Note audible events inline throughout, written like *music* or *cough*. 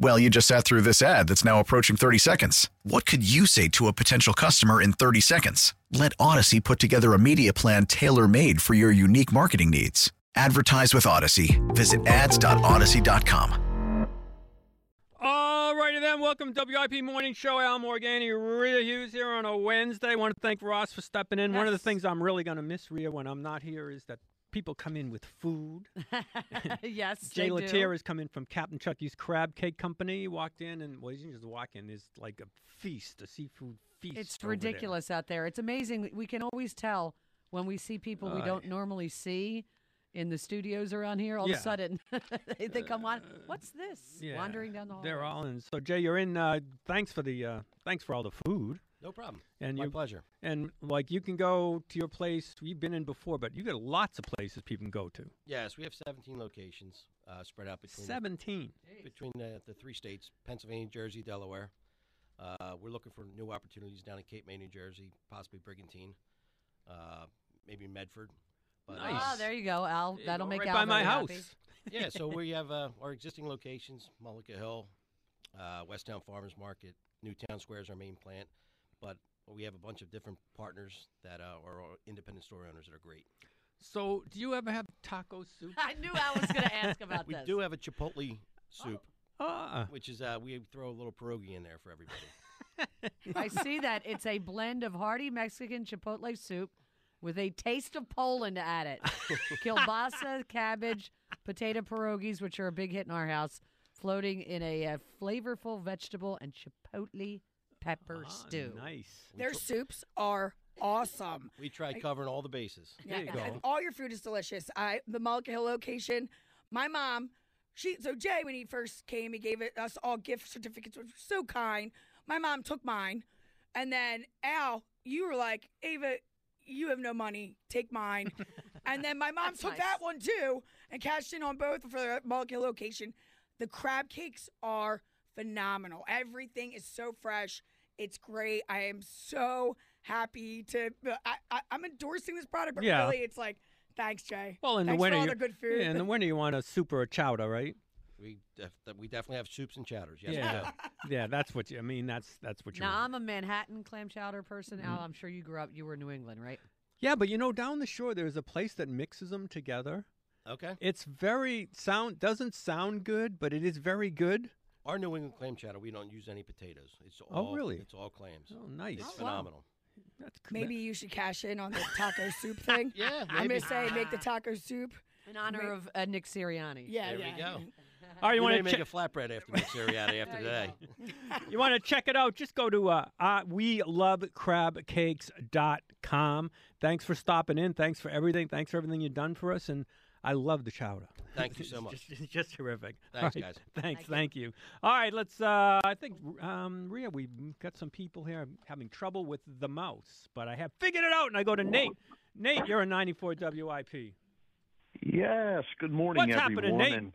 Well, you just sat through this ad that's now approaching 30 seconds. What could you say to a potential customer in 30 seconds? Let Audacy put together a media plan tailor made for your unique marketing needs. Advertise with Audacy. Visit ads.audacy.com. All righty then, welcome to WIP Morning Show. Al Morganti, Rhea Hughes here on a Wednesday. I want to thank Ross for stepping in. One of the things I'm really going to miss, Rhea, when I'm not here is that people come in with food. *laughs* yes, Jay Latier is coming from Captain Chucky's Crab Cake Company. He walked in and, well, he didn't just walk in. There's like a feast, a seafood feast. It's over there. ridiculous out there. It's amazing. We can always tell when we see people we don't normally see in the studios around here. All Yeah. Uh, of a sudden, *laughs* they, they come on. What's this? Yeah, Wandering down the hall. They're all in. So Jay, you're in. Uh, thanks for the uh, thanks for all the food. No problem. And My you, pleasure. And like you can go to your place. You've been in before, but you got lots of places people can go to. Yes, we have 17 locations uh, spread out between Seventeen. between the, the three states: Pennsylvania, Jersey, Delaware. Uh, we're looking for new opportunities down in Cape May, New Jersey, possibly Brigantine, uh, maybe Medford. But, uh, Ah, there you go, Al. There That'll go, make right Al by my very house. happy. *laughs* yeah, so we have uh, *laughs* our existing locations: Mullica Hill, uh, Westtown Farmers Market, Newtown Square is our main plant, but we have a bunch of different partners that uh, are independent store owners that are great. So, do you ever have taco soup? *laughs* I knew I was going *laughs* to ask about this. We this. do have a Chipotle soup, Ah, which is uh, we throw a little pierogi in there for everybody. *laughs* I see that it's a blend of hearty Mexican chipotle soup with a taste of Poland at it. Kielbasa, cabbage, potato pierogies, which are a big hit in our house, floating in a uh, flavorful vegetable and chipotle pepper ah, stew. Nice. Their soups are awesome. We try covering all the bases. There you go. *laughs* all your food is delicious. I the Mullica Hill location. My mom, she so Jay when he first came, he gave it, us all gift certificates, which was so kind. My mom took mine, and then Al, you were like, Ava, you have no money, take mine. *laughs* and then my mom That's took nice. that one too and cashed in on both for the Mullica Hill location. The crab cakes are phenomenal. Everything is so fresh. It's great. I am so happy to. I, I, I'm endorsing this product, but Yeah. really, it's like, thanks, Jay. Well, in the winter, for all you- the good food. Yeah, in the winter, you want a soup or a chowder, right? We def- we definitely have soups and chowders. Yes, yeah, we do. *laughs* yeah. That's what you. I mean, that's that's what you. Now, want. I'm a Manhattan clam chowder person. Mm-hmm. Al, I'm sure you grew up, you were in New England, right? Yeah, but you know, down the shore, there's a place that mixes them together. Okay. It's very sound doesn't sound good, but it is very good. Our New England clam chowder, we don't use any potatoes. It's Oh, all really? It's all clams. Oh, nice. It's Oh, wow. phenomenal. That's cool. Maybe you should cash in on the taco soup thing. *laughs* Yeah, I'm gonna say make the taco soup. In honor Make- of uh, Nick Sirianni. Yeah, There we go. *laughs* All right, you we want to make check? a flatbread after Nick Sirianni after There you today. *laughs* you want to check it out? Just go to uh, uh, we love crabcakes.com. Thanks for stopping in. Thanks for everything. Thanks for everything you've done for us, and I love the chowder. Thank *laughs* you so much. Just, it's just terrific. Thanks, right, guys. Thanks, Thank you. thank you. All right, let's. Uh, I think, um, Rhea, we've got some people here having trouble with the mouse, but I have figured it out, and I go to Nate. Nate, you're a 94 WIP. Yes. Good morning, What's everyone. happening, Nate? And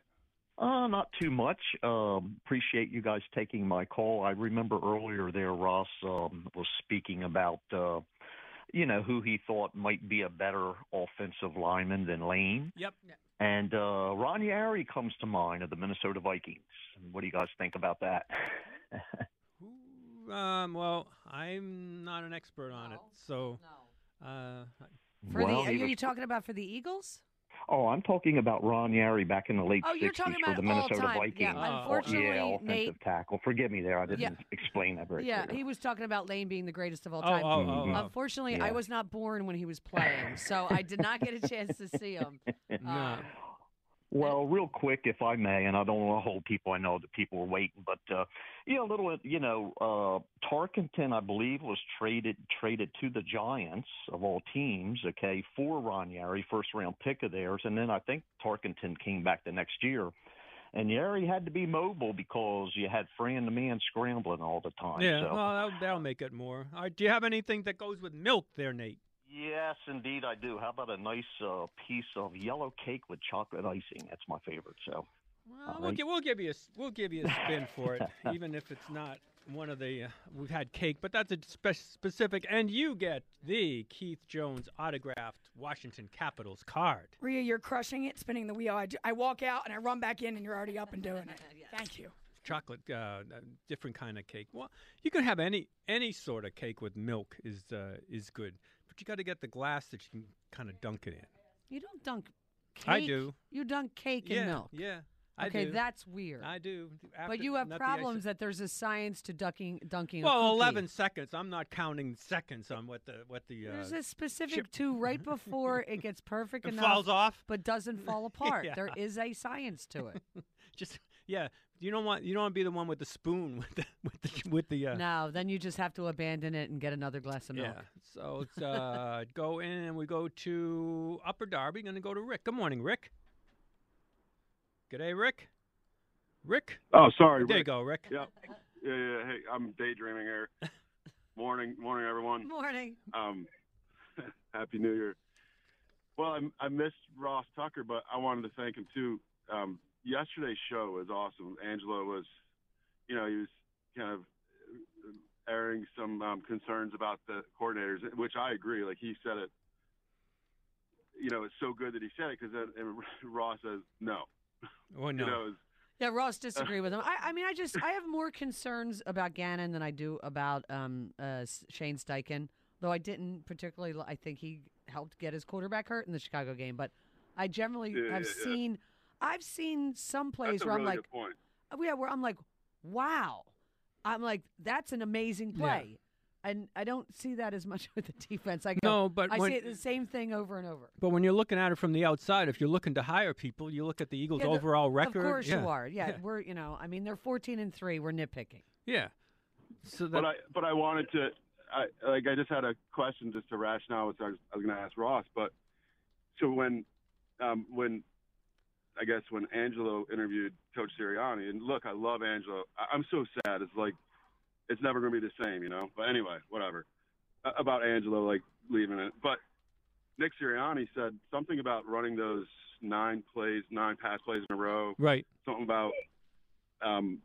uh, not too much. Um, appreciate you guys taking my call. I remember earlier there, Ross um, was speaking about, uh, you know, who he thought might be a better offensive lineman than Lane. Yep. And uh, Ron Yary comes to mind of the Minnesota Vikings. What do you guys think about that? Um, well, I'm not an expert on it, so. No. Uh, For Well, the, are he you talking about for the Eagles? Oh, I'm talking about Ron Yary back in the late Oh, you're 60s talking for the Minnesota all-time. Vikings. Yeah, Oh, unfortunately, yeah, offensive Nate. tackle. Forgive me there. I didn't Yeah. explain that very Yeah, clearly. he was talking about Lane being the greatest of all oh, time. oh, oh, Mhm. oh. Unfortunately, I was not born when he was playing, so I did not get a chance to see him. *laughs* No. Uh, Well, real quick, if I may, and I don't want to hold people. I know that people are waiting, but uh, yeah, a little. You know, uh, Tarkenton, I believe, was traded traded to the Giants of all teams. Okay, for Ranieri, first round pick of theirs, and then I think Tarkenton came back the next year. And Yary had to be mobile because you had Fran the man scrambling all the time. Yeah, so. well, that'll, that'll make it more. All right, do you have anything that goes with milk there, Nate? Yes, indeed, I do. How about a nice uh, piece of yellow cake with chocolate icing? That's my favorite. So, Well, All we'll, right. gi- we'll give you a, s- we'll give you a spin for it, *laughs* even if it's not one of the uh, we've had cake, but that's a spe- specific. And you get the Keith Jones autographed Washington Capitals card. Rhea, you're crushing it, spinning the wheel. I, do- I walk out and I run back in, and you're already up and doing it. *laughs* Thank you. chocolate, uh, uh, different kind of cake. Well, you can have any any sort of cake with milk is uh, is good, but you got to get the glass that you can kind of dunk it in. You don't dunk cake. I do. You dunk cake yeah, in milk. Yeah, I okay, do. that's weird. I do. but you have not the problems that there's a science to ducking dunking. a Well, eleven seconds. I'm not counting seconds on what the what the. Uh, There's a specific chip- to right *laughs* before it gets perfect It enough, falls off? but doesn't fall *laughs* apart. Yeah. There is a science to it. *laughs* just yeah. You don't want you don't want to be the one with the spoon *laughs* with the with the with the. Uh, no, then you just have to abandon it and get another glass of milk. Yeah. So it's uh, *laughs* go in and we go to Upper Darby. Going to go to Rick. Good morning, Rick. G'day, Rick. Rick. Oh, sorry. There you go, Rick. Yep. Yeah, yeah. Hey, I'm daydreaming here. *laughs* morning, morning, everyone. Morning. Um, happy New Year. Well, I, I missed Ross Tucker, but I wanted to thank him too. Um, yesterday's show was awesome. Angelo was, you know, he was kind of airing some um, concerns about the coordinators, which I agree. Like he said it. You know, it's so good that he said it because then *laughs* Ross says no. Oh no. You know, it's- Yeah, Ross disagree with him. I, I mean, I just I have more concerns about Gannon than I do about um, uh, Shane Steichen. Though I didn't particularly, I think he helped get his quarterback hurt in the Chicago game. But I generally Yeah, have yeah, yeah. Seen, I've seen some plays that's a where really I'm like, good point. uh, yeah, where I'm like, wow, I'm like, that's an amazing Yeah. play. And I don't see that as much *laughs* with the defense. I go, No, but I when- see it the same thing over and over. But when you're looking at it from the outside, if you're looking to hire people, you look at the Eagles' Yeah, the- overall record. Of course yeah. you are. Yeah, we're you know, I mean, they're 14 and three. We're nitpicking. Yeah. So that, but I but I wanted to I like I just had a question just to rationale which I was, I was going to ask Ross. But so when um, when I guess when Angelo interviewed Coach Sirianni, and look, I love Angelo. I, I'm so sad. It's like it's never going to be the same, you know. But anyway, whatever uh, about Angelo like leaving it. But Nick Sirianni said something about running those nine plays, nine pass plays in a row. Right. Something about um,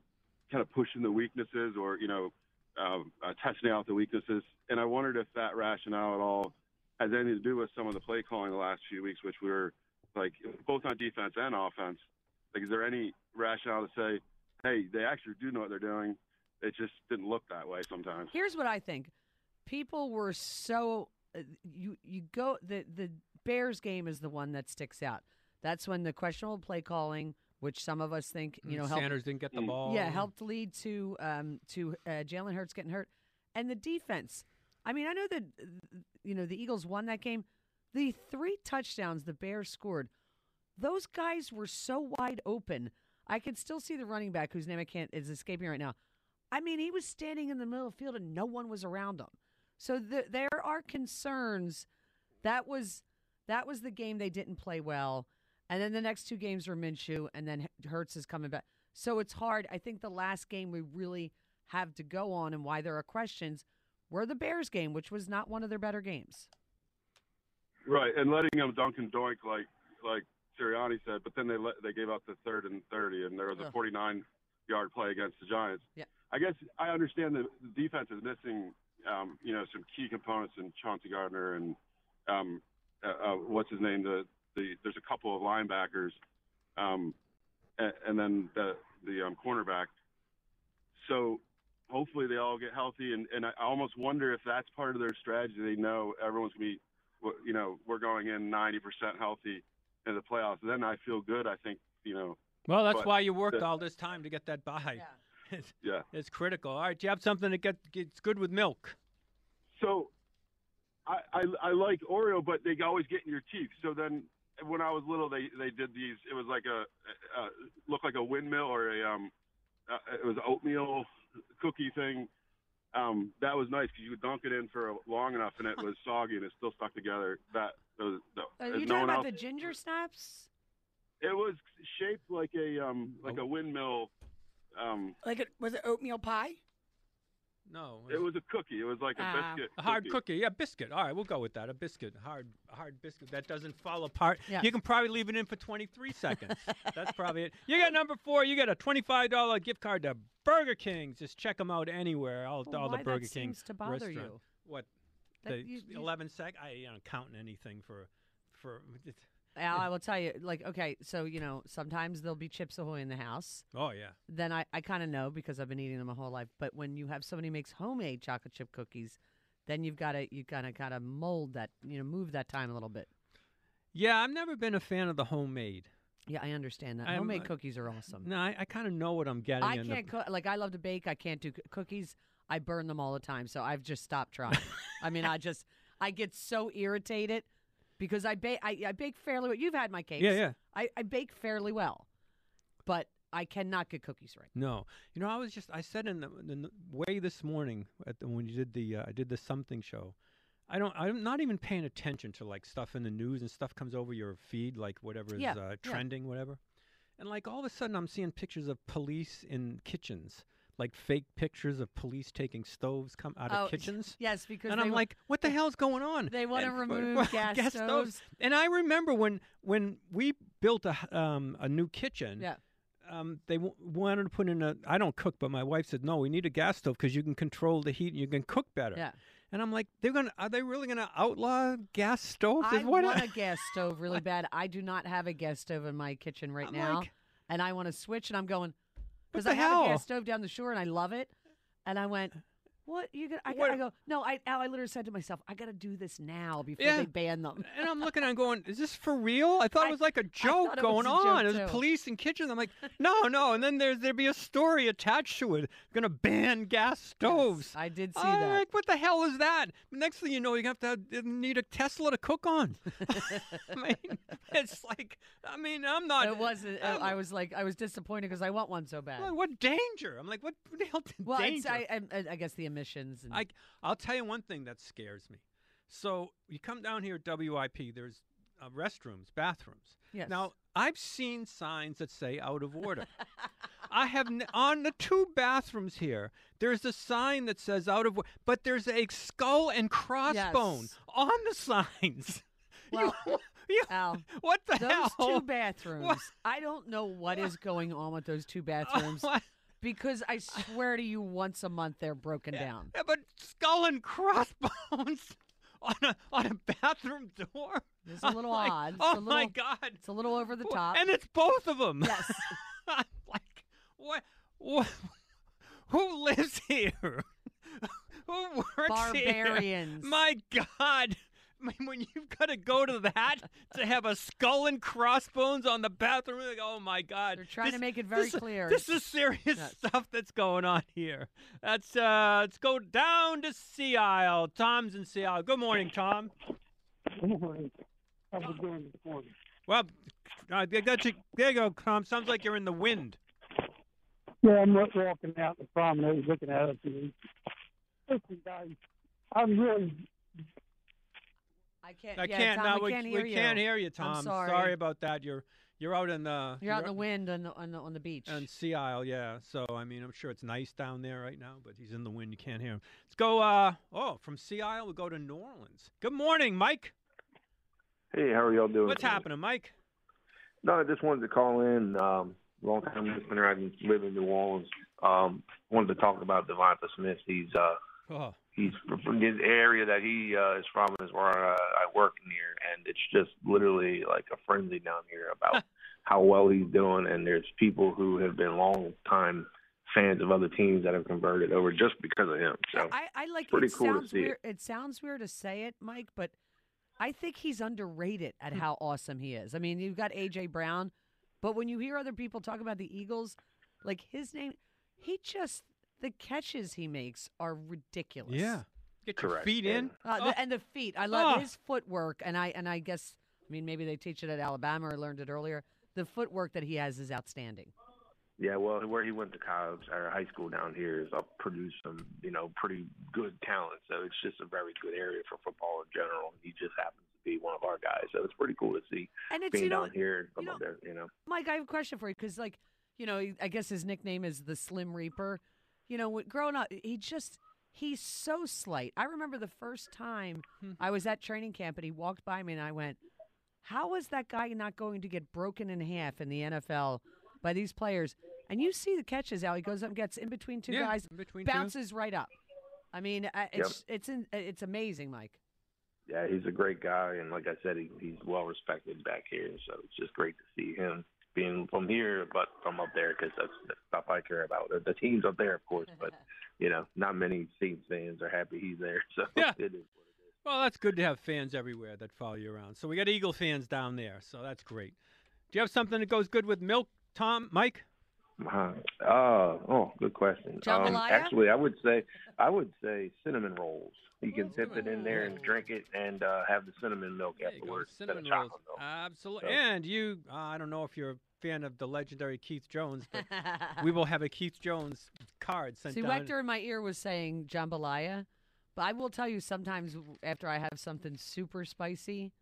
kind of pushing the weaknesses or you know um, uh, testing out the weaknesses. And I wondered if that rationale at all has anything to do with some of the play calling the last few weeks, which we were like both on defense and offense. Like, is there any rationale to say, hey, they actually do know what they're doing? It just didn't look that way sometimes. Here's what I think: people were so uh, you you go the the Bears game is the one that sticks out. That's when the questionable play calling, which some of us think you know helped, Sanders didn't get the ball. yeah helped lead to um to uh, Jalen Hurts getting hurt, and the defense. I mean, I know that uh, you know the Eagles won that game. The three touchdowns the Bears scored, those guys were so wide open. I can still see the running back whose name I can't is escaping right now. I mean, he was standing in the middle of the field and no one was around him. So th- there are concerns. That was that was the game they didn't play well, and then the next two games were Minshew, and then Hurts is coming back. So it's hard. I think the last game we really have to go on, and why there are questions, were the Bears game, which was not one of their better games. Right, and letting them dunk and doink like like Sirianni said, but then they let they gave up the third and thirty, and there was a 49 yard play against the Giants. Yeah. I guess I understand that the defense is missing, um, you know, some key components in Chauncey Gardner and um, uh, uh, what's his name? The the there's a couple of linebackers, um, and, and then the the um, cornerback. So hopefully they all get healthy, and and I almost wonder if that's part of their strategy. They know everyone's gonna be, you know, we're going in 90% healthy in the playoffs. Then I feel good. I think, you know. Well, that's why you worked the- all this time to get that bye. *laughs* It's, Yeah. it's critical. All right, you have something that get, gets good with milk. So I, I I like Oreo, but they always get in your teeth. So then when I was little, they they did these. It was like a, uh looked like a windmill or a um, uh, it was oatmeal cookie thing. Um, that was nice because you could dunk it in for long enough and it was *laughs* soggy and it still stuck together. That was the, Are you no talking one about else, the ginger snaps? It was shaped like a um like a windmill. Um, Like, it, was it oatmeal pie? No, it was a cookie. It was like a Ah. biscuit. A hard cookie, yeah, biscuit. All right, we'll go with that. A biscuit, hard, hard biscuit that doesn't fall apart. Yeah. You can probably leave it in for 23 *laughs* seconds. That's probably it. You got number four. You got a $25 gift card to Burger King. Just check them out anywhere. All, Well, all why the that Burger King seems to bother restaurant. you? What? That The you- you- 11 sec? I you know counting anything for, for. Al, I will tell you, like, okay, so you know, sometimes there'll be Chips Ahoy in the house. oh yeah. Then I, I kind of know because I've been eating them my whole life. But when you have somebody makes homemade chocolate chip cookies, then you've got to you kind of kind of mold that, you know, move that time a little bit. Yeah, I've never been a fan of the homemade. Yeah, I understand that. I'm, homemade uh, cookies are awesome. No, I, I kind of know what I'm getting. I can't cook. Like I love to bake. I can't do cookies. I burn them all the time. So I've just stopped trying. *laughs* I mean, I just I get so irritated because I bake. I, I bake fairly well. You've had my cakes. Yeah, yeah. I, I bake fairly well, but I cannot get cookies right. No, you know, I was just I said in the, in the way this morning at the, when you did the uh, I did the something show. I don't. I'm not even paying attention to like stuff in the news and stuff comes over your feed, like whatever is Yeah, uh, yeah. trending, whatever. And like all of a sudden, I'm seeing pictures of police in kitchens, like fake pictures of police taking stoves come out of Oh, kitchens. Yes, because and they I'm wa- like, what the hell's going on? They want to And- remove *laughs* gas, stoves. And I remember when when we built a h- um, a new kitchen. Yeah. Um, they w- wanted to put in a. I don't cook, but my wife said no. We need a gas stove because you can control the heat and you can cook better. Yeah. And I'm like, they're gonna. Are they really gonna outlaw gas stoves? I Is what want *laughs* a gas stove really bad. I do not have a gas stove in my kitchen right I'm now, like- and I want to switch. And I'm going because I have a hell? gas stove down the shore and I love it. And I went, "What you gonna?" I, What- I go, "No." I Al, I literally said to myself, "I got to do this now before Yeah. they ban them." and I'm looking, I'm going, is this for real? I thought *laughs* I- it was like a joke going a on. It was police in kitchens. I'm like, no, no. And then there's there'd be a story attached to it. Going to ban gas stoves. I did see I'm that. like, what the hell is that? Next thing you know, you have to have, need a Tesla to cook on. *laughs* *laughs* I mean, it's like, I mean, I'm not. it wasn't. I'm- I was like, I was disappointed because I want one so bad. Like, what danger? I'm like, what the hell? Well, danger? I, I, I guess the emissions. And, I, I'll tell you one thing that scares me. So you come down here at WIP, there's uh, restrooms, bathrooms. Yes. Now, I've seen signs that say out of order. I have n- on the two bathrooms here. There's a sign that says out of order, but there's a skull and crossbone Yes. on the signs. *laughs* Well, you, *laughs* you, Al, *laughs* what the hell? those hell? two bathrooms. I don't know what is going on with those two bathrooms What? Because I *laughs* swear to you, once a month they're broken down. Yeah, but skull and crossbones *laughs* on a on a bathroom door. It's a little *laughs* oh like, odd. It's oh a my god! It's a little over the top. And it's both of them. Yes. I'm like, what? What? Who lives here? Who works here? Barbarians. My God. *laughs* I mean, when you've got to go to that to have a skull and crossbones on the bathroom, like, oh my God! They're trying to make it very this- clear. This is serious Yes. stuff that's going on here. That's uh, let's go down to Sea Isle. Tom's in Sea Isle. Good morning, Tom. Good morning. How's it going this morning? Well, uh, got you. There you go, Tom. Sounds like you're in the wind. Yeah, I'm wa- walking out the promenade looking at it. and- Listen, guys, I'm really I can't. I yeah, can't. Tom, no, we can't hear we you. can't hear you, Tom. I'm sorry. about that. You're you're out in the You're out in the wind on the, on the, on the beach. on Sea Isle, yeah. So I mean, I'm sure it's nice down there right now, but he's in the wind. You can't hear him. Let's go. Uh, oh, from Sea Isle, we go to New Orleans. Good morning, Mike. Hey, how are y'all doing? What's happening, Mike? No, I just wanted to call in. Um, long time listener. I live in New Orleans. Um, wanted to talk about Devonta Smith. He's uh, Oh, he's from the area that he uh, is from is where uh, I work near, and it's just literally like a frenzy down here about how well he's doing. And there's people who have been long time fans of other teams that have converted over just because of him. So I, I like pretty it. cool to see it. weird. It. sounds weird to say it, Mike, but I think he's underrated at how awesome he is. I mean, you've got AJ Brown, but when you hear other people talk about the Eagles, like his name, he just the catches he makes are ridiculous. yeah. Get your feet in. Uh, Oh, the, and the feet. I love Oh. his footwork, and I and I guess I mean, maybe they teach it at Alabama or learned it earlier. The footwork that he has is outstanding. Yeah, well, where he went to college or high school down here is uh, produced some, you know, pretty good talent. So it's just a very good area for football in general. He just happens to be one of our guys, so it's pretty cool to see And it's, being you know, down here, some of there, you know. Mike, I have a question for you because, like, you know, I guess his nickname is the Slim Reaper. You know, when- growing up, he just he's so slight. I remember the first time I was at training camp and he walked by me and I went, "How is that guy not going to get broken in half in the NFL by these players?" And you see the catches how he goes up and gets in between two Yeah, guys, in between two. bounces right up. I mean, uh, it's it's in, it's amazing, Mike. Yeah, he's a great guy, and like I said, he, he's well respected back here. So it's just great to see him being from here, but from up there, because that's the stuff I care about. The, the team's up there, of course, but *laughs* you know, not many Saints fans are happy he's there. *laughs* So Yeah. it is. Well, that's good to have fans everywhere that follow you around. So we got Eagle fans down there, so that's great. Do you have something that goes good with milk, Tom, Mike? Uh, uh, oh, good question. Um, actually, I would say I would say cinnamon rolls. You can dip it in there and drink it, and uh, have the cinnamon milk afterwards instead of Cinnamon rolls. chocolate milk. Absolutely. So- And you, uh, I don't know if you're a fan of the legendary Keith Jones, but *laughs* we will have a Keith Jones card sent See, down. Wector in my ear was saying jambalaya, but I will tell you sometimes after I have something super spicy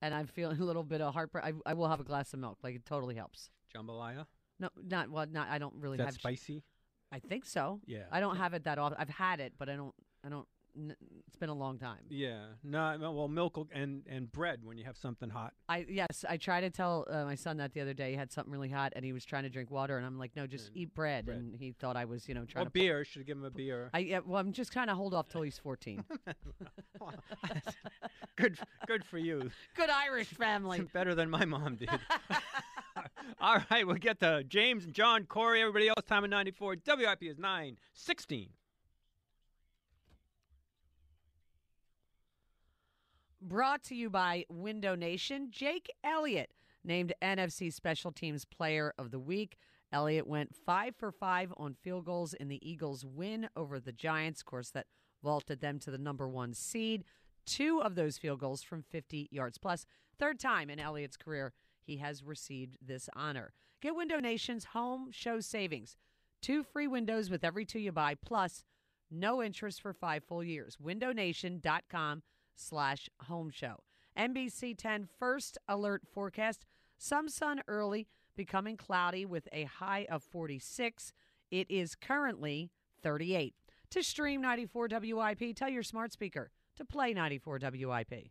and I'm feeling *laughs* a little bit of heartburn, I, I will have a glass of milk. Like it totally helps. Jambalaya? No, not well. Not I don't really Is that have spicy? I think so. Yeah. I don't have it that often. I've had it, but I don't. I don't. N- it's been a long time. Yeah. No, well, milk and, and bread when you have something hot. I yes, I tried to tell uh, my son that the other day. He had something really hot, and he was trying to drink water, and I'm like, no, just eat bread. And he thought I was, you know, trying Or to. beer. Should give him a beer. I yeah, well, I'm just trying to hold off till he's 14. *laughs* good, good for you. *laughs* Good Irish family. Better than my mom did. *laughs* All right, we'll get to James and John, Corey, everybody else. Time of 94. WIP is 916. Brought to you by Window Nation. Jake Elliott named NFC Special Teams Player of the Week. Elliott went five for five on field goals in the Eagles' win over the Giants. Of course, that vaulted them to the number one seed. Two of those field goals from 50 yards plus. Third time in Elliott's career he has received this honor. Get Window Nation's home show savings. Two free windows with every two you buy, plus no interest for five full years. WindowNation.com slash home show. NBC 10 first alert forecast. Some sun early, becoming cloudy with a high of 46. It is currently 38. To stream 94 WIP, tell your smart speaker to play 94 WIP.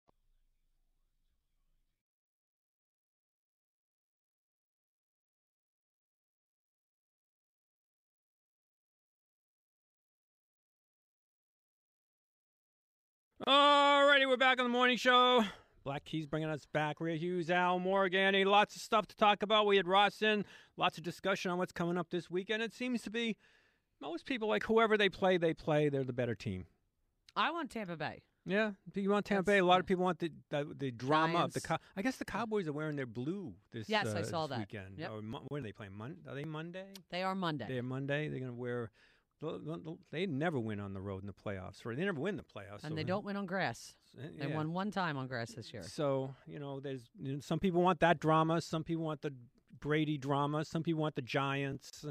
Alrighty, we're back on the morning show. Black Keys bringing us back. Rhea Hughes, Al Morganti. Lots of stuff to talk about. We had Ross in. Lots of discussion on what's coming up this weekend. It seems to be most people like whoever they play, they play. They're the better team. I want Tampa Bay. Yeah, you want Tampa Bay. A lot of people want the the, the drama of the. Cow- I guess the Cowboys are wearing their blue this. Weekend. Yes, I uh, saw that. weekend. Yep. Or when are they playing? Mon- are they Monday? They are Monday. They're Monday. They're going to wear. They never win on the road in the playoffs, or they never win the playoffs. and so- they don't win on grass. They won one time on grass this year. So you know, there's you know, some people want that drama. Some people want the Brady drama. Some people want the Giants.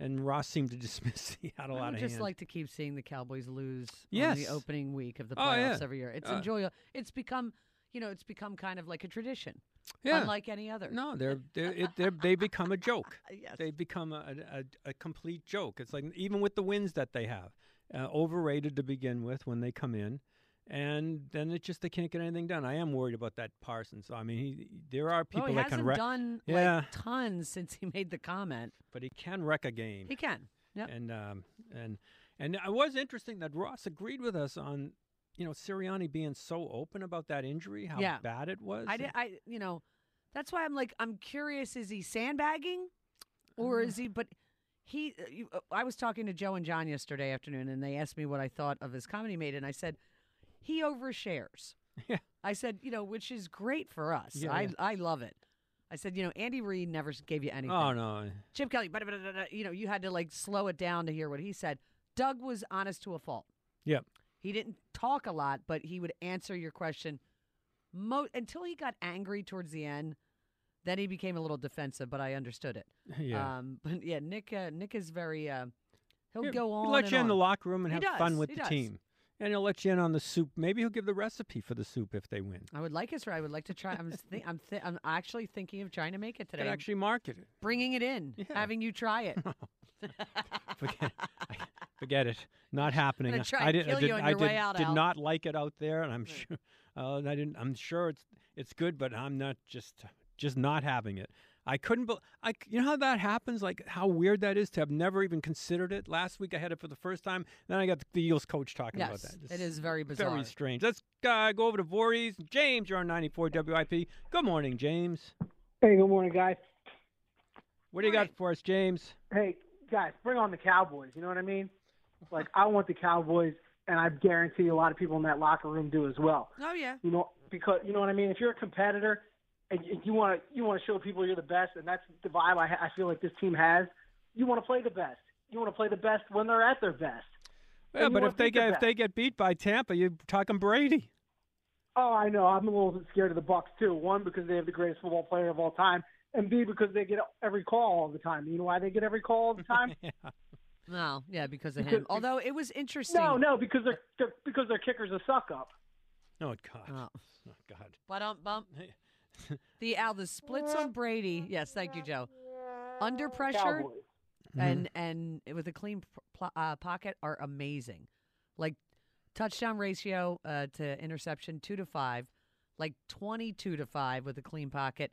And Ross seemed to dismiss *laughs* Seattle I out would of just hand. like to keep seeing the Cowboys lose on the opening week of the Oh, playoffs yeah. every year. It's Uh, enjoyable. It's become, you know, it's become kind of like a tradition, Yeah. unlike any other. No, they're *laughs* they're, it, they're they become a joke. *laughs* Yes. They become a, a, a complete joke. It's like even with the wins that they have, uh, overrated to begin with when they come in, and then it just they can't get anything done. I am worried about that Parsons. I mean, he, there are people oh, he that hasn't can wreck. done yeah, like tons since he made the comment. but he can wreck a game. He can. Yep. And um and and it was interesting that Ross agreed with us on. You know, Sirianni being so open about that injury, how yeah. bad it was. I did. I you know, that's why I'm like I'm curious. Is he sandbagging, or is he? But he. uh, you- uh, I was talking to Joe and John yesterday afternoon, and they asked me what I thought of his comedy mate, and I said he overshares. *laughs* Yeah. I said, you know, which is great for us. Yeah, I yeah. I love it. I said, you know, Andy Reid never gave you anything. Oh no. Chip Kelly, you know, you had to like slow it down to hear what he said. Doug was honest to a fault. Yep. He didn't talk a lot, but he would answer your question mo- until he got angry towards the end. Then he became a little defensive, but I understood it. *laughs* Yeah. Um, but yeah, Nick. Uh, Nick is very. Uh, he'll Yeah, go on. He'll let and you in the on. locker room and He have fun with he the does. team. And he'll let you in on the soup. Maybe he'll give the recipe for the soup if they win. I would like his. Right. I would like to try. I'm. *laughs* I'm. Th- I'm actually thinking of trying to make it Could today. actually market it. bringing it in, having you try it. *laughs* Forget, forget it. Not *laughs* happening. gonna try I and did. kill I did, you on I your did, way out, did not like it out there, and I'm sure. *laughs* Uh, I didn't. I'm sure it's it's good, but I'm not just just not having it. I couldn't. Be, I. You know how that happens? Like how weird that is to have never even considered it. Last week I had it for the first time. Then I got the Eagles coach talking about Yes, that. it is very bizarre. Very strange. Let's uh, go over to Voorhees. James, you're on 94 WIP. Good morning, James. Hey, good morning, guys. What do you got for us, James? Hey, guys, bring on the Cowboys. You know what I mean? Like, I want the Cowboys, and I guarantee a lot of people in that locker room do as well. Oh yeah. You know, because you know what I mean. If you're a competitor and you- you want to you want to show people you're the best, and that's the vibe I, I feel like this team has. You want to play the best. You want to play the best when they're at their best. Yeah, but if they beat the get if they get beat by Tampa, you're talking Brady. Oh, I know. I'm a little bit scared of the Bucks too. One because they have the greatest football player of all time, and B because they get every call all the time. You know why they get every call all the time? *laughs* No, yeah, because of Because- him. Although it was interesting. no, no, because they're, they're because their kicker's a suck up. Oh God. Oh. Oh God. But um, bump. The Al the splits on Brady. Yes, thank you, Joe. Under pressure Cowboys. and and with a clean pl- uh, pocket are amazing. Like touchdown ratio uh, to interception two to five, like twenty two to five with a clean pocket.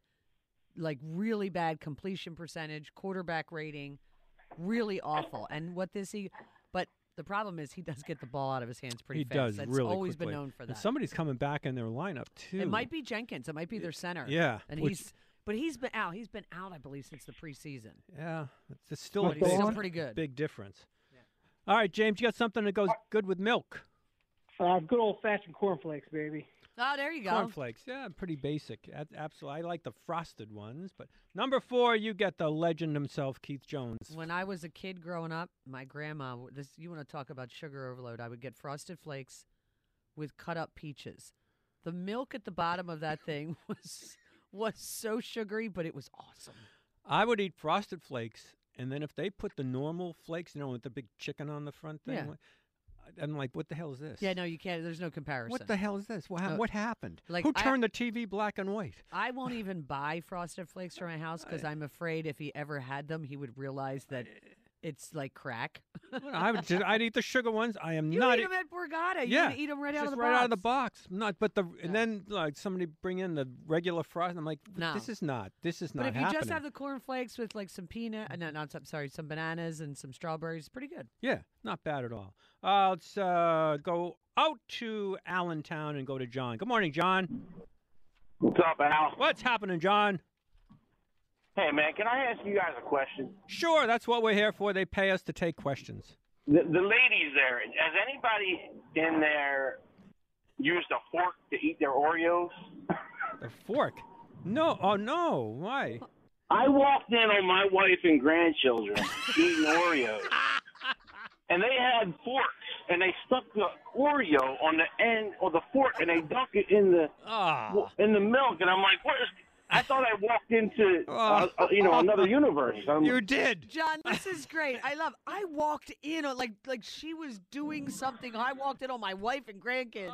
Like really bad completion percentage, quarterback rating, really awful. And what this he, but the problem is he does get the ball out of his hands pretty he fast. does That's really always quickly. been known for And that. somebody's coming back in their lineup too. It might be Jenkins. It might be their center. Yeah, and which- he's but he's been out. He's been out, I believe, since the preseason. Yeah, it's it's still But he's still pretty good. Big difference. All right, James, you got something that goes good with milk. Uh, good old fashioned cornflakes, baby. Oh, there you go. Cornflakes, yeah, pretty basic. Absolutely, I like the frosted ones. But number four, you get the legend himself, Keith Jones. When I was a kid growing up, my grandma, this you want to talk about sugar overload? I would get frosted flakes with cut up peaches. The milk at the bottom of that thing *laughs* was was so sugary, but it was awesome. I would eat frosted flakes, and then if they put the normal flakes, you know, with the big chicken on the front thing, Yeah. I'm like, what the hell is this? Yeah, no, you can't. There's no comparison. What the hell is this? What, Uh, what happened? like, Who I- turned the TV black and white? I won't even buy frosted flakes for my house because I'm afraid if he ever had them, he would realize that it's like crack. I would just, I'd eat the sugar ones. I am You not. eat them at Borgata. You yeah, eat them right out of the right box. out of the box. Not, but the and then like somebody bring in the regular frost. And I'm like, No. this is not. This is But not if you just have the corn flakes with like some peanut, uh, no, not some, sorry, some bananas and some strawberries, pretty good. yeah, not bad at all. Uh, let's uh, go out to Allentown and go to John. Good morning, John. What's up, Al? What's happening, John? Hey, man, can I ask you guys a question? Sure, that's what we're here for. They pay us to take questions. The, the ladies there, has anybody in there used a fork to eat their Oreos? A fork? No. Oh no. Why? I walked in on my wife and grandchildren eating Oreos, *laughs* and they had forks, and they stuck the Oreo on the end of the fork, and they dunk it in the Ah. in the milk, and I'm like, what is? I thought I walked into uh, uh, you know another universe. I'm, You did. John, this is great. I love. I walked in on like like she was doing something. I walked in on my wife and grandkids.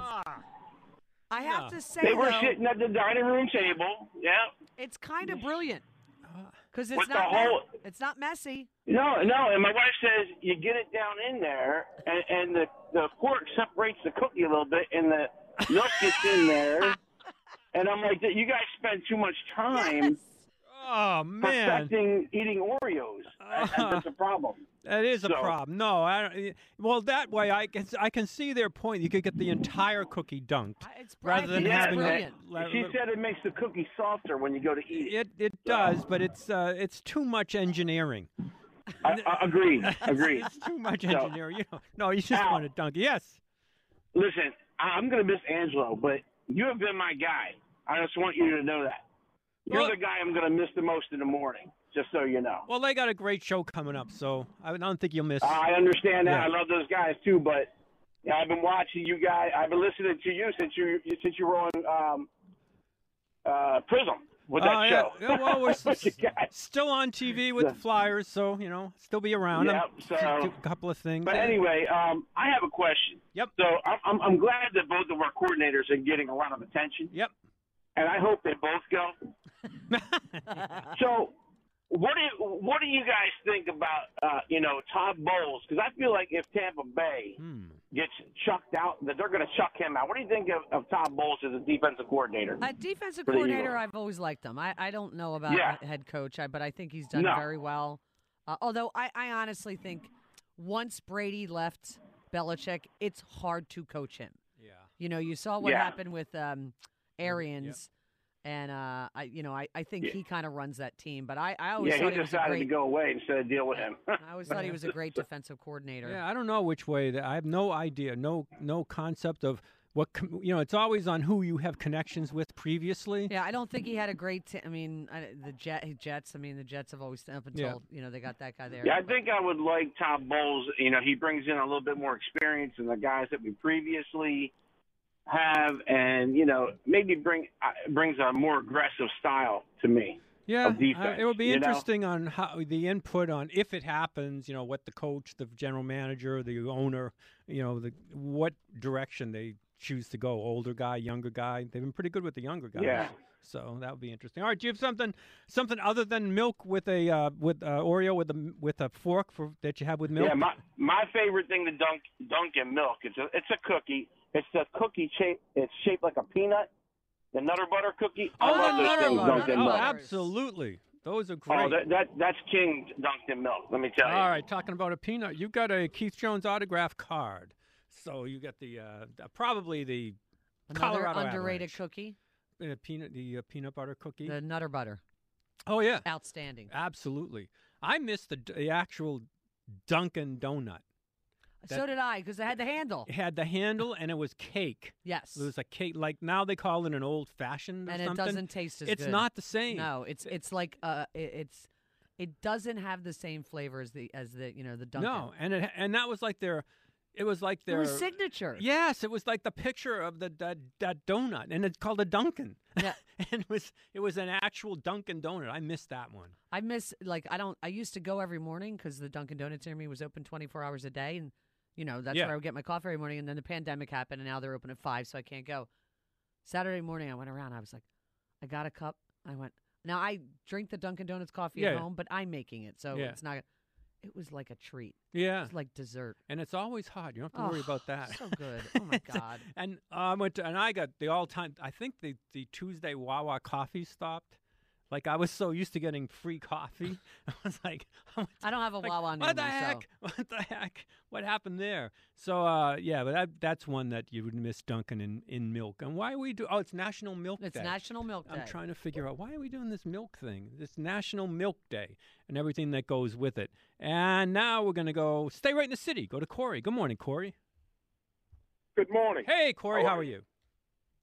I have to say, They were though, sitting at the dining room table. Yeah. it's kind of brilliant because it's not whole- it's not messy. No, no, and my wife says you get it down in there, and, and the the fork separates the cookie a little bit, and the milk gets in there. *laughs* And I'm like, you guys spend too much time Oh man. perfecting eating Oreos. And- and that's a problem. *laughs* That is a problem. No, I don't, well that way I can I can see their point. You could get the entire cookie dunked rather than Yeah, having and la- she said it makes the cookie softer when you go to eat it. It it does, but it's uh, it's too much engineering. I, I, agreed. *laughs* Agreed. it's too much So- engineering. You know, no, you just Al. want to dunk. it. Yes. Listen, I'm going to miss Angelo, but you have been my guy. I just want you to know that. You're Well- the guy I'm going to miss the most in the morning, just so you know. Well, they got a great show coming up, so I don't think you'll miss. I understand that. Yeah. I love those guys too, but yeah, I've been watching you guys. I've been listening to you since you since you were on um, uh, Prism with that Oh, yeah. show. Yeah, well, we're *laughs* s- With you guys. still on TV with the Flyers, so you know, still be around. Yeah, so- a couple of things. But anyway, um, I have a question. Yep. So I'm, I'm, I'm glad that both of our coordinators are getting a lot of attention. Yep. And I hope they both go. *laughs* so, what do you, what do you guys think about uh, you know Todd Bowles? Because I feel like if Tampa Bay Hmm. gets chucked out, that they're going to chuck him out. What do you think of, of Todd Bowles as a defensive coordinator? A defensive coordinator, I've always liked him. I, I don't know about Yeah. head coach, I, but I think he's done No. very well. Uh, although I, I honestly think once Brady left Belichick, it's hard to coach him. Yeah. You know, you saw what Yeah. happened with um, Arians, and uh, I, you know, I, I think Yeah. he kind of runs that team. But I, I always Yeah, thought he he was a decided great. to go away instead of deal with him. *laughs* I always thought he was a great *laughs* defensive coordinator. Yeah, I don't know which way. That, I have no idea, no no concept of what com- you know. It's always on who you have connections with previously. Yeah, I don't think he had a great. T- I mean, I, the Jet, Jets. I mean, the Jets have always up until Yeah. you know they got that guy there. Yeah, I think I would like Todd Bowles. You know, he brings in a little bit more experience than the guys that we previously have, and you know, maybe bring uh, brings a more aggressive style to me. Yeah, defense, uh, it would be you know? interesting on how the input on if it happens. You know, what the coach, the general manager, the owner, you know, the what direction they choose to go. Older guy, younger guy. They've been pretty good with the younger guys. Yeah. So that would be interesting. All right, do you have something something other than milk with a uh, with uh, Oreo with a with a fork for that you have with milk? Yeah, my my favorite thing to dunk dunk in milk. It's a it's a cookie. It's a cookie shape. It's shaped like a peanut. The Nutter Butter cookie. I oh, love those Nutter things Butter. dunked in Oh, milk. absolutely. Those are great. Oh, that, that that's king dunked in milk. Let me tell you. All right, talking about a peanut, you've got a Keith Jones autograph card. So you got the uh, probably the Another Colorado underrated Avalanche. cookie, Uh, peanut the uh, peanut butter cookie. the Nutter Butter. oh yeah, Outstanding. absolutely. I missed the, the actual Dunkin' Donut. So did I because I had the handle. It had the handle and it was cake. Yes. It was a cake. Like now they call it an old fashioned. and it doesn't taste as It's good. not the same. No, it's it's like uh, it, it's it doesn't have the same flavor as the as the you know the Dunkin'. No, and it and that was like their. It was like it their was signature. Yes, it was like the picture of the that, that donut, and it's called a Dunkin'. Yeah. *laughs* and it was it was an actual Dunkin' Donut. I missed that one. I miss like I don't I used to go every morning because the Dunkin' Donuts near me was open 24 hours a day, and you know that's Yeah. where I would get my coffee every morning. And then the pandemic happened, and now they're open at five, so I can't go. Saturday morning, I went around. I was like, I got a cup. I went. Now I drink the Dunkin' Donuts coffee at home, but I'm making it, so Yeah. it's not. It was like a treat. Yeah, It's like dessert. and it's always hot. You don't have to worry Oh, about that. So good. *laughs* Oh my god. and uh, I went to, and I got the all time. I think the the Tuesday Wawa coffee stopped. Like I was so used to getting free coffee, *laughs* I was like, *laughs* I, went I don't have a like, Wawa What the anymore, so- heck? *laughs* What the heck? What happened there? So uh, yeah, but that that's one that you would miss Dunkin' in, in milk. And why are we do? Oh, it's National Milk It's Day. National Milk Day. I'm trying to figure out why are we doing this milk thing? This National Milk Day and everything that goes with it. And now we're gonna go stay right in the city. Go to Corey. Good morning, Corey. Good morning. Hey, Corey, How how are are you?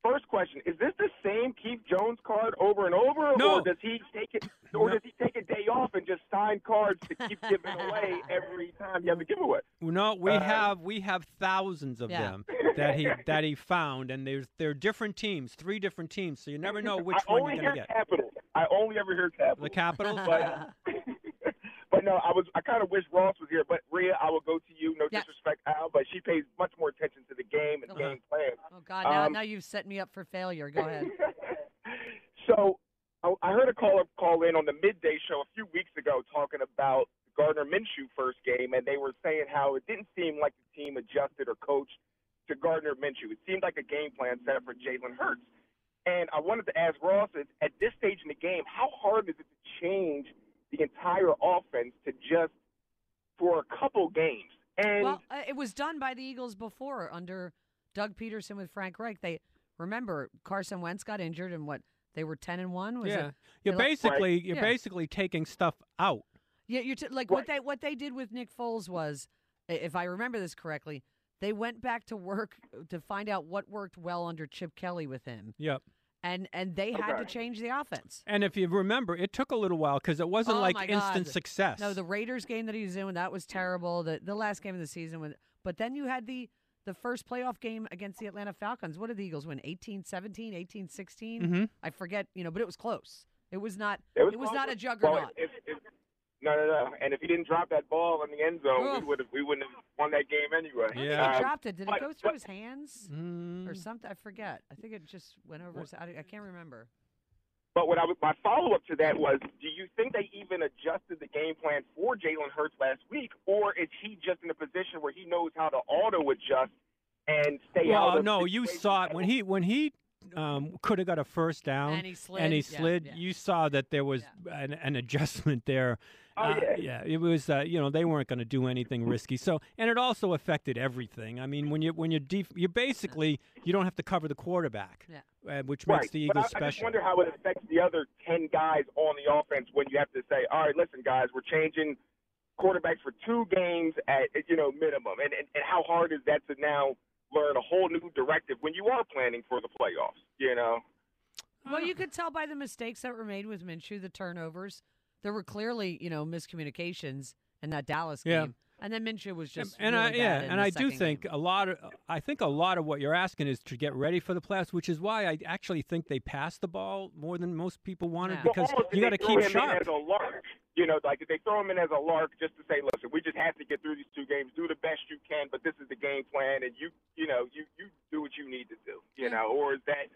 First question: Is this the same Keith Jones card over and over, No. or does he take it, or does he take a day off and just sign cards to keep giving away *laughs* every time you have a giveaway? No, we Uh, have we have thousands of Yeah. them that he *laughs* that he found, and there's they're different teams, three different teams, so you never know *laughs* which I one you're gonna get. Capitals. I only ever hear Capital. The Capitals? but, but no, I was. I kind of wish Ross was here. But Rhea, I will go to you. No Yeah. disrespect, Al, but she pays much more attention to the game and game plan. Oh God, now, Um, now you've set me up for failure. Go ahead. *laughs* So I, I heard a caller call in on the midday show a few weeks ago talking about Gardner Minshew first game, and they were saying how it didn't seem like the team adjusted or coached to Gardner Minshew. It seemed like a game plan set up for Jalen Hurts. And I wanted to ask Ross, at, at this stage in the game, how hard is it to change the entire offense to just for a couple games? And well, uh, it was done by the Eagles before under Doug Pederson with Frank Reich. They remember Carson Wentz got injured, and what they were ten and one. Was yeah, it? you're they let- basically you're Yeah. basically taking stuff out. Yeah, you're t- like what they what they did with Nick Foles was, if I remember this correctly, they went back to work to find out what worked well under Chip Kelly with him, Yep. And and they had to change the offense. And if you remember, it took a little while because it wasn't oh like instant God. success. No, the Raiders game that he was in, that was terrible. The the last game of the season, when, but then you had the the first playoff game against the Atlanta Falcons. What did the Eagles win? 18-17, 18-16? Mhm. I forget, you know, but it was close. It was not. It was, not a juggernaut. Well, if, if, no, no, no. And if he didn't drop that ball in the end zone, we would have we wouldn't have won that game anyway. I think Um, he dropped it. Did but- it go through but- his hands Mm. or something? I forget. I think it just went over his. I, I can't remember. But what I was, my follow up to that was, do you think they even adjusted the game plan for Jalen Hurts last week, or is he just in a position where he knows how to auto adjust and stay out well, of no, you saw it when he when he um, could have got a first down And he slid, and he slid. yeah. You saw that there was an, an adjustment there. Oh, Uh, yeah. it was uh, you know they weren't going to do anything risky. So and it also affected everything. I mean when you when you're def- you basically you don't have to cover the quarterback, yeah. uh, which right. makes the but Eagles special. I just wonder how it affects the other ten guys on the offense when you have to say, all right, listen, guys, we're changing quarterbacks for two games at you know minimum, and and, and how hard is that to now learn a whole new directive when you are planning for the playoffs? You know. Well, you could tell by the mistakes that were made with Minshew, the turnovers. There were clearly, you know, miscommunications in that Dallas Yeah. game, and then Minshew was just and really I yeah, bad in and I do think game. a lot of I think a lot of what you're asking is to get ready for the playoffs, which is why I actually think they passed the ball more than most people wanted Well, because almost you got to they throw keep him sharp. In as a lark, you know, like they throw him in as a lark just to say, listen, we just have to get through these two games, do the best you can, but this is the game plan, and you, you know, you you do what you need to do, you know, or is that,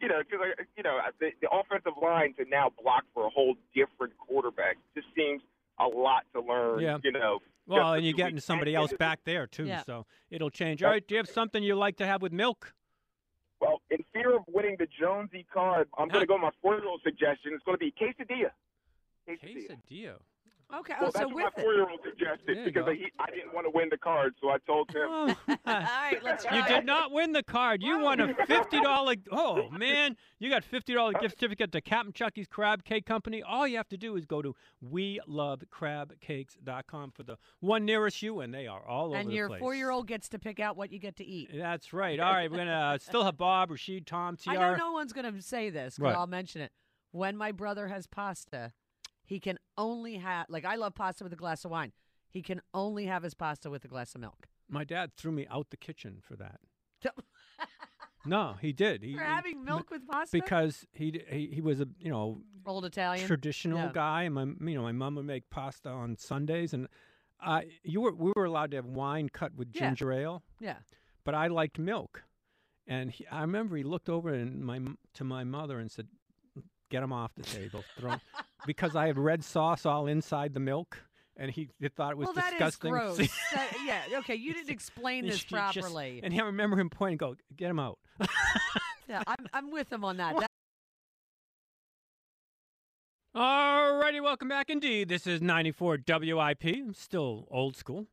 you know, because uh, you know the, the offensive line to now block for a whole different quarterback just seems a lot to learn, Yeah. you know. Well, and you're two getting weeks. somebody else back there too, Yeah. so it'll change. All right, do you have something you like to have with milk? Well, in fear of winning the Jonesy card, I'm going to go with my four-year-old suggestion. It's going to be quesadilla. Quesadilla. Quesadilla. Okay, Well, oh, that's so what with my four-year-old suggested because go. he, I didn't want to win the card, so I told him. *laughs* All right, let's You did not win the card. You won a fifty dollar. *laughs* Oh man, you got fifty dollar gift certificate to Captain Chucky's Crab Cake Company. All you have to do is go to welovecrabcakes.com for the one nearest you, and they are all over And your four-year-old gets to pick out what you get to eat. That's right. All right, we're gonna uh, still have Bob, Rashid, Tom, Tr. I know no one's going to say this, but Right. I'll mention it. When my brother has pasta, he can only have like I love pasta with a glass of wine. He can only have his pasta with a glass of milk. My dad threw me out the kitchen for that. *laughs* No, he did. He, For having milk with pasta? because he he he was a you know Old Italian traditional Yeah. guy, and my you know my mom would make pasta on Sundays, and uh, you were we were allowed to have wine cut with Yeah. ginger ale. Yeah. but I liked milk, and he, I remember he looked over and my to my mother and said, "Get him off the table," throw 'em," because I had red sauce all inside the milk, and he, he thought it was well, that is disgusting. gross. *laughs* That- yeah, okay, you didn't explain this she just- properly. and I remember him pointing, "Go get him out." *laughs* yeah, I'm, I'm with him on that. That- Alrighty, welcome back indeed. This is 94 WIP. I'm still old school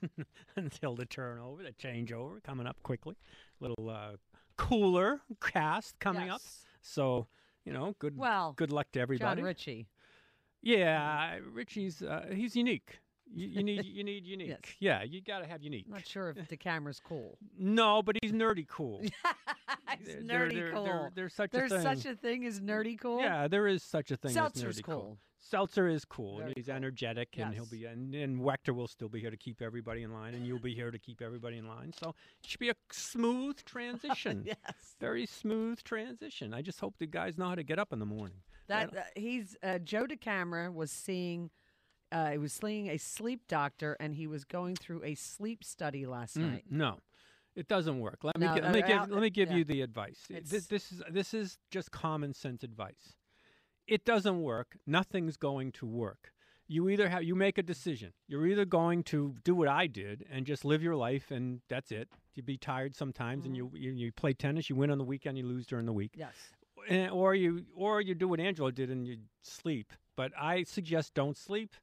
*laughs* until the turnover, the changeover coming up quickly. A Little uh, cooler cast coming up. So, you know, good Well, good luck to everybody. Jon Ritchie. Yeah, Ritchie's uh, he's unique. You, you need you need *laughs* unique. Yes. Yeah, you got to have unique. I'm not sure if the camera's cool. *laughs* No, but he's nerdy cool. *laughs* He's They're- nerdy they're- cool. they're- there's such a There's thing. such a thing as nerdy cool. Yeah, there is such a thing Seltzer's as nerdy cool. Seltzer is cool. Very and he's energetic, and he'll be and, and Wechter will still be here to keep everybody in line, and you'll be here to keep everybody in line. So it should be a smooth transition. yes. Very smooth transition. I just hope the guys know how to get up in the morning. That uh, he's uh, Joe DeCamara was seeing. Uh, he was seeing a sleep doctor, and he was going through a sleep study last Mm, night. No, it doesn't work. Let No, me let me give out- let me give yeah. you the advice. This, this is this is just common sense advice. It doesn't work. Nothing's going to work. You either have you make a decision. You're either going to do what I did and just live your life, and that's it. You be tired sometimes, and you, you you play tennis. You win on the weekend. You lose during the week. Yes. Eh, or you or you do what Angelo did and you sleep. But I suggest don't sleep.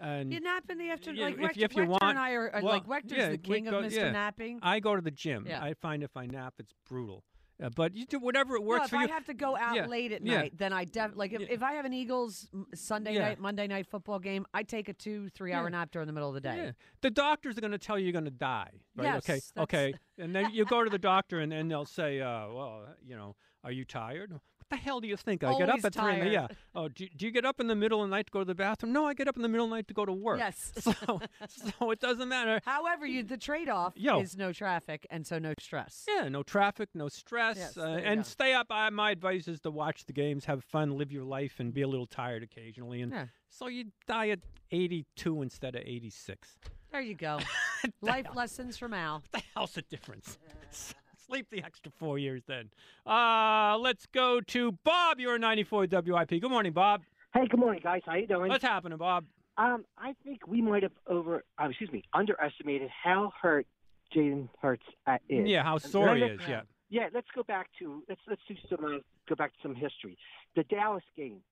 And You nap in the afternoon. like if, Wechter, if you Wechter want, and I are, are well, like Wechter's yeah, the king go- of Mr. yeah. Napping. I go to the gym. Yeah. I find if I nap, it's brutal. Uh, but you do whatever it works if for I you. have to go out Yeah, late at night, then I def like if, if I have an Eagles Sunday night, Monday night football game, I take a two, three hour nap during the middle of the day. The doctors are going to tell you you're going to die. Right? Yes, okay. Okay. And then you go to the doctor, and then they'll say, uh, "Well, you know, are you tired?" The hell do you think? I get up Always at three in the yeah. Oh, do, do you get up in the middle of the night to go to the bathroom? No, I get up in the middle of the night to go to work. Yes. *laughs* So, so it doesn't matter. However, you the trade off Yo. is no traffic and so no stress. Yeah, no traffic, no stress, Yes, uh, and go. stay up. I, my advice is to watch the games, have fun, live your life, and be a little tired occasionally. And Yeah. so you die at 82 instead of 86. There you go. *laughs* Life lessons from Al. What the hell's the difference? *laughs* Sleep the extra four years then. Uh, let's go to Bob. You're a 94 WIP. Good morning, Bob. Hey, good morning, guys. How you doing? What's happening, Bob? Um, I think we might have over, uh, excuse me, underestimated how hurt Jaden Hurts is. Yeah, how sore he is, yeah. Yeah, let's go back to let's let's do some uh, go back to some history. The Dallas game.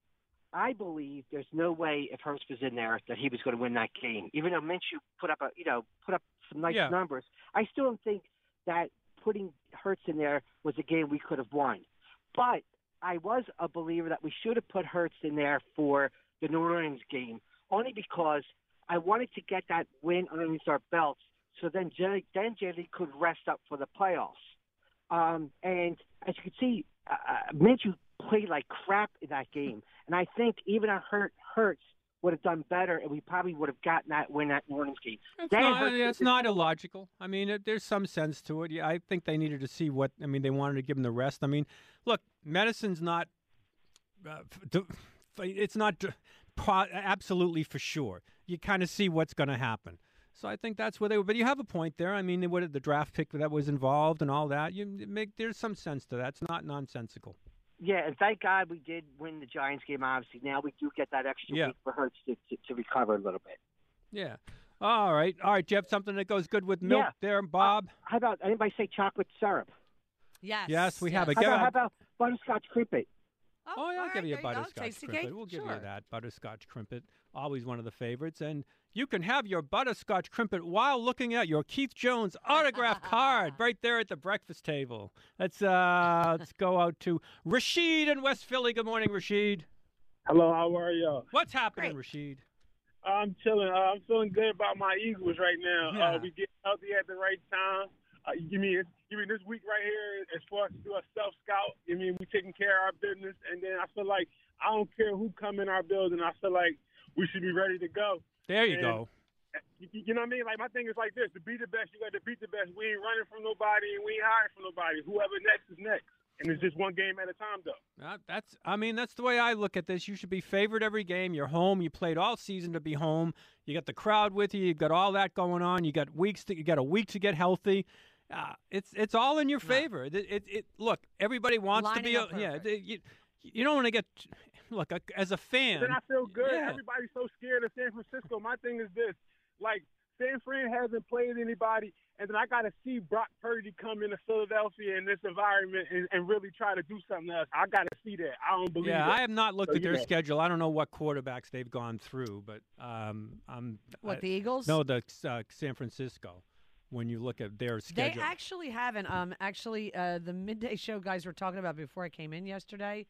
I believe there's no way if Hurts was in there that he was going to win that game. Even though Minshew put up a you know put up some nice Yeah. numbers, I still don't think that putting Hurts in there was a game we could have won. But I was a believer that we should have put Hurts in there for the New Orleans game, only because I wanted to get that win underneath our belts, so then Jerry, then could rest up for the playoffs. Um, and as you can see, uh, uh, Minshew played like crap in that game, and I think even a hurt Hurts would have done better, and we probably would have gotten that win at game. It's not, it's not illogical. I mean, it, there's some sense to it. Yeah, I think they needed to see what. I mean, they wanted to give him the rest. I mean, look, medicine's not. Uh, f- to- f- it's not pro- absolutely for sure. You kind of see what's going to happen. So I think that's where they were. But you have a point there. I mean, what the draft pick that was involved and all that. You make there's some sense to that. It's not nonsensical. Yeah, and thank God we did win the Giants game. Obviously, now we do get that extra Yeah. week for Hurts to, to, to recover a little bit. Yeah. All right. All right. Do you have something that goes good with milk Yeah. there, uh, Bob? How about anybody say chocolate syrup? Yes. Yes, we have How it. Go about, ahead. how about butterscotch Krimpet? Oh, yeah, I'll give you a there you butterscotch Krimpet. We'll give Sure. you that butterscotch Krimpet. Always one of the favorites. And you can have your butterscotch Krimpet while looking at your Keith Jones autograph *laughs* card right there at the breakfast table. Let's uh *laughs* let's go out to Rashid in West Philly. Good morning, Rashid. Hello, how are y'all? What's happening, Rashid? I'm chilling. Uh, I'm feeling good about my Eagles right now. Yeah. Uh, we get healthy at the right time. Uh, you give me, give me this week right here as far as to do a self scout. I mean, we taking care of our business, and then I feel like I don't care who come in our building. I feel like we should be ready to go. There you And, go. You, you know what I mean? Like my thing is like this: to be the best, you got to beat the best. We ain't running from nobody, and we ain't hiding from nobody. Whoever next is next, and it's just one game at a time, though. Uh, that's I mean that's the way I look at this. You should be favored every game. You're home. You played all season to be home. You got the crowd with you. You've got all that going on. You got weeks to, you got a week to get healthy. Uh, it's it's all in your favor. It, it, it look everybody wants to be a, yeah. you, you don't want to get look as a fan. Then I feel good. Yeah. Everybody's so scared of San Francisco. My thing is this: like San Fran hasn't played anybody, and then I got to see Brock Purdy come into Philadelphia in this environment and, and really try to do something else. I got to see that. I don't believe. Yeah, it. I have not looked So, at their know. schedule. I don't know what quarterbacks they've gone through, but um, I'm What, I- the Eagles? No, the uh, San Francisco. When you look at their schedule. They actually haven't. Um, actually, uh, the midday show guys were talking about before I came in yesterday.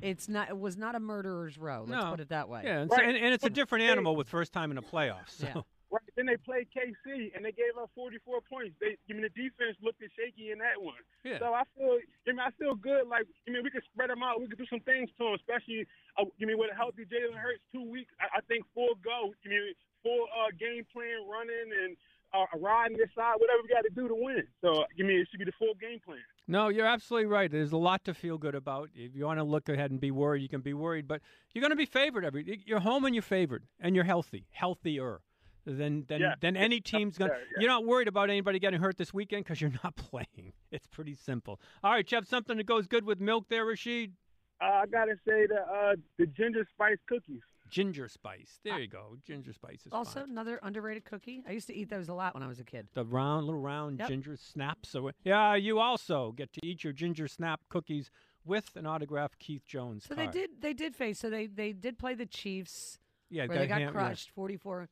It's not. It was not a murderer's row. Let's No. put it that way. Yeah, and, so- and, and it's a different animal with first time in the playoffs. So. Yeah. Right. Then they played KC and they gave up 44 points. They, I mean, the defense looked shaky in that one. Yeah. So I feel, I mean, I feel good. Like, I mean, we could spread them out. We could do some things to them, especially, uh, I mean, with a healthy Jalen Hurts, two weeks. I, I think full go. I mean, full uh, game plan running and uh, riding this side, whatever we got to do to win. So, I mean, it should be the full game plan. No, you're absolutely right. There's a lot to feel good about. If you want to look ahead and be worried, you can be worried, but you're going to be favored every. You're home and you're favored, and you're healthy, healthier than than Yeah. than any team's going. to Yeah, yeah. You're not worried about anybody getting hurt this weekend because you're *laughs* not playing. It's pretty simple. All right, Jeff, something that goes good with milk there, Rashid. Uh, I got to say the, uh, the ginger spice cookies. Ginger spice. There you go. Ginger spice is Also, fine. another underrated cookie. I used to eat those a lot when I was a kid. The round, little round Yep. ginger snaps. So yeah, you also get to eat your ginger snap cookies with an autographed Keith Jones. So they card. did. They did face. So they they did play the Chiefs. Yeah, where they got yeah. crushed, 44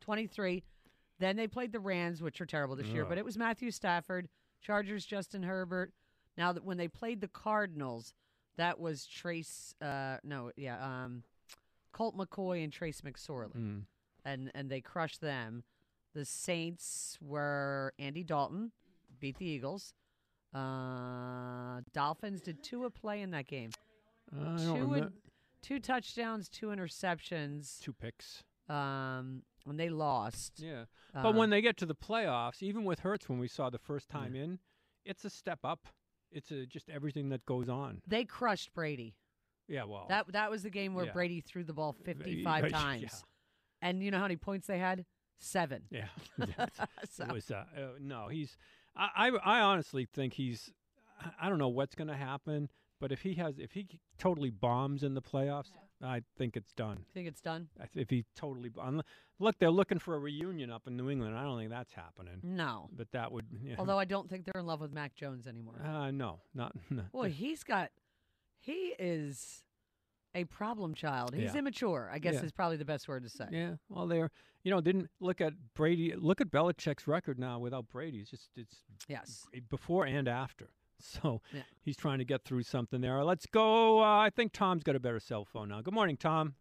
23. Then they played the Rams, which are terrible this year. Ugh. But it was Matthew Stafford, Chargers, Justin Herbert. Now that when they played the Cardinals, that was Trace. Uh, no, yeah, um, Colt McCoy and Trace McSorley, Mm. and and they crushed them. The Saints were Andy Dalton, beat the Eagles. Uh, Dolphins did Tua play in that game? Don't two, in- two touchdowns, two interceptions. Two picks. Um, and they lost. Yeah. Uh, But when they get to the playoffs, even with Hurts, when we saw the first time in, it's a step up. It's a, just everything that goes on. they crushed Brady. Yeah, well, That that was the game where yeah. Brady threw the ball 55 yeah. times. And you know how many points they had? 7. Yeah, *laughs* *laughs* So- it was. Uh, uh, no, he's. I, I, I honestly think he's. I- don't know what's going to happen, but if he has, if he totally bombs in the playoffs, I think it's done. You think it's done? If he totally, look, they're looking for a reunion up in New England. I don't think that's happening. No. but that would. Yeah. Although I *laughs* don't think they're in love with Mac Jones anymore. uh, no, not. No. Boy, he's got he is a problem child. He's Yeah. immature, I guess Yeah. is probably the best word to say. Yeah, well, they're you know didn't look at Brady. Look at Belichick's record now without Brady. It's just it's yes before and after. *laughs* So Yeah. he's trying to get through something there. Let's go. Uh, I think Tom's got a better cell phone now. Good morning, Tom.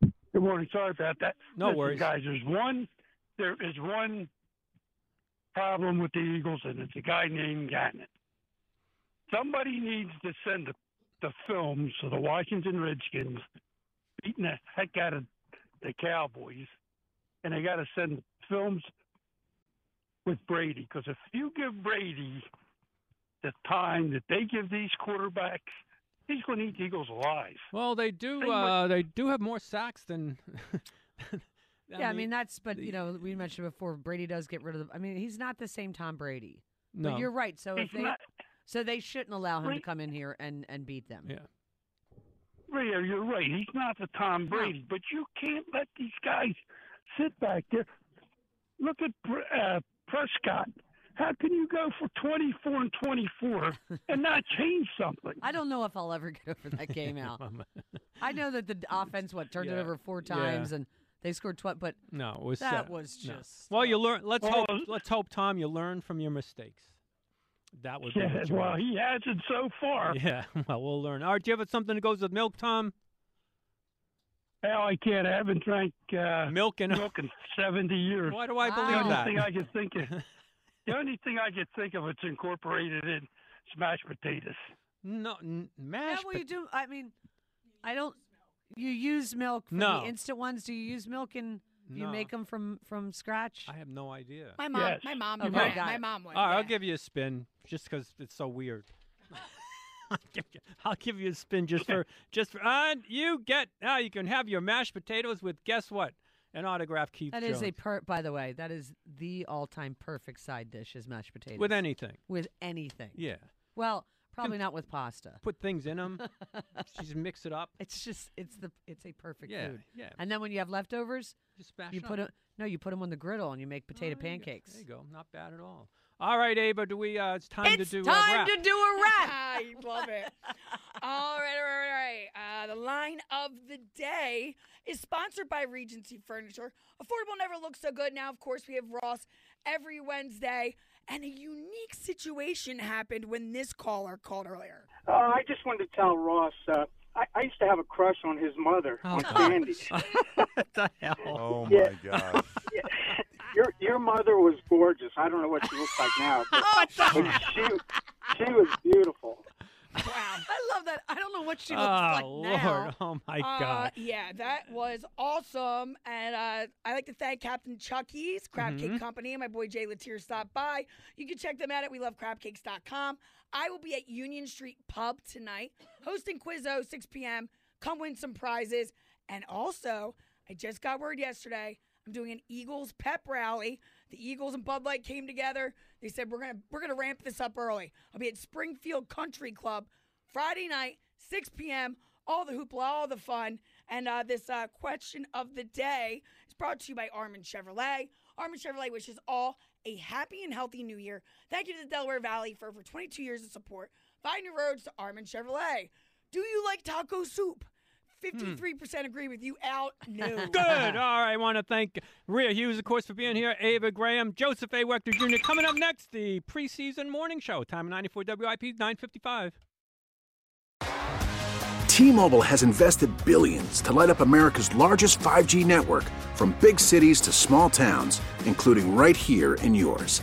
Good morning. Sorry about that. No Listen, worries. guys. There's one. There is one problem with the Eagles, and it's a guy named Gannon. Somebody needs to send the, the films of the Washington Redskins beating the heck out of the Cowboys, and they got to send films with Brady. Because if you give Brady the time that they give these quarterbacks, he's going to eat the Eagles alive. Well, they do. Same with- Uh, they do have more sacks than. *laughs* yeah, I mean that's but you know, we mentioned before Brady does get rid of the I mean, he's not the same Tom Brady. No. But you're right. So if they not- so they shouldn't allow him to come in here and and beat them. Yeah. Yeah, you're right. He's not the Tom Brady, but you can't let these guys sit back there. Look at uh, Prescott. How can you go for 24 and 24 *laughs* and not change something? I don't know if I'll ever get over that game *laughs* out. I know that the offense what turned it over four Yeah. times and they scored twice, but No, it was that set. was No. just Well, you learn. Let's Well, hope. Let's hope, Tom, you learn from your mistakes. That would *laughs* be. Yeah, what well, he hasn't so far. *laughs* Yeah. Well, we'll learn. All right. Do you have something that goes with milk, Tom? Hell, I can't. I haven't drank uh, milk in milk in 70 years. Why do I the believe only that? Thing I can think of, *laughs* the only thing I can think of it's incorporated in smashed potatoes. No, n- Yeah, mashed. well, you do. I mean, I don't. You use milk for No. the instant ones. Do you use milk and you No. make them from from scratch? I have no idea. My mom, my mom, Okay, would. got my it. mom would. All right, yeah. I'll give you a spin just because it's so weird. *laughs* I'll give you- I'll give you a spin just for *laughs* just for and you get now you can have your mashed potatoes with guess what an autograph Keith That is Jones a per. By the way, that is the all-time perfect side dish is mashed potatoes with anything. with anything. Yeah, Well, probably not with pasta. put things in them. *laughs* just mix it up. It's just it's the it's a perfect Yeah, food. yeah. And then when you have leftovers, Just smash you it put up. it. No, you put them on the griddle and you make potato there you go. pancakes. There you go. Not bad at all. All right, Ava. Do we? Uh, it's time It's to do a time a wrap. to do a wrap. *laughs* I love it. *laughs* all right, all right, all right. Uh, the line of the day is sponsored by Regency Furniture. Affordable never looks so good. Now, of course, we have Ross every Wednesday. And a unique situation happened when this caller called earlier. Uh, I just wanted to tell Ross. Uh, I, I used to have a crush on his mother, on *laughs* Sandy. *laughs* what the hell? Oh Yeah. my God. *laughs* Your your mother was gorgeous. I don't know what she looks like now, but, but she she was beautiful. Wow. *laughs* I love that. I don't know what she looks Oh, like Lord. now. *laughs* Oh, my Uh, God. yeah, that was awesome. And uh, I like to thank Captain Chucky's Crab Cake Mhm. Company and my boy Jay Latier stopped by. You can check them out at welovecrabcakes.com. I will be at Union Street Pub tonight hosting Quizzo 6 p.m. Come win some prizes. And also, I just got word yesterday. I'm doing an Eagles pep rally. The Eagles and Bud Light came together. They said we're gonna we're gonna ramp this up early. I'll be at Springfield Country Club Friday night, 6 p.m. All the hoopla, all the fun, and uh, this uh, question of the day is brought to you by Armin Chevrolet. Armin Chevrolet wishes all a happy and healthy New Year. Thank you to the Delaware Valley for over 22 years of support. Find your roads to Armin Chevrolet. Do you like taco soup? Hmm. 53% agree with you. Out. *laughs* No. Good. All right. I want to thank Rhea Hughes, of course, for being here. Ava Graham, Joseph A. Wechter Jr. Coming up next, the preseason morning show. Time of 94 WIP 955. T-Mobile has invested billions to light up America's largest 5G network from big cities to small towns, including right here in yours.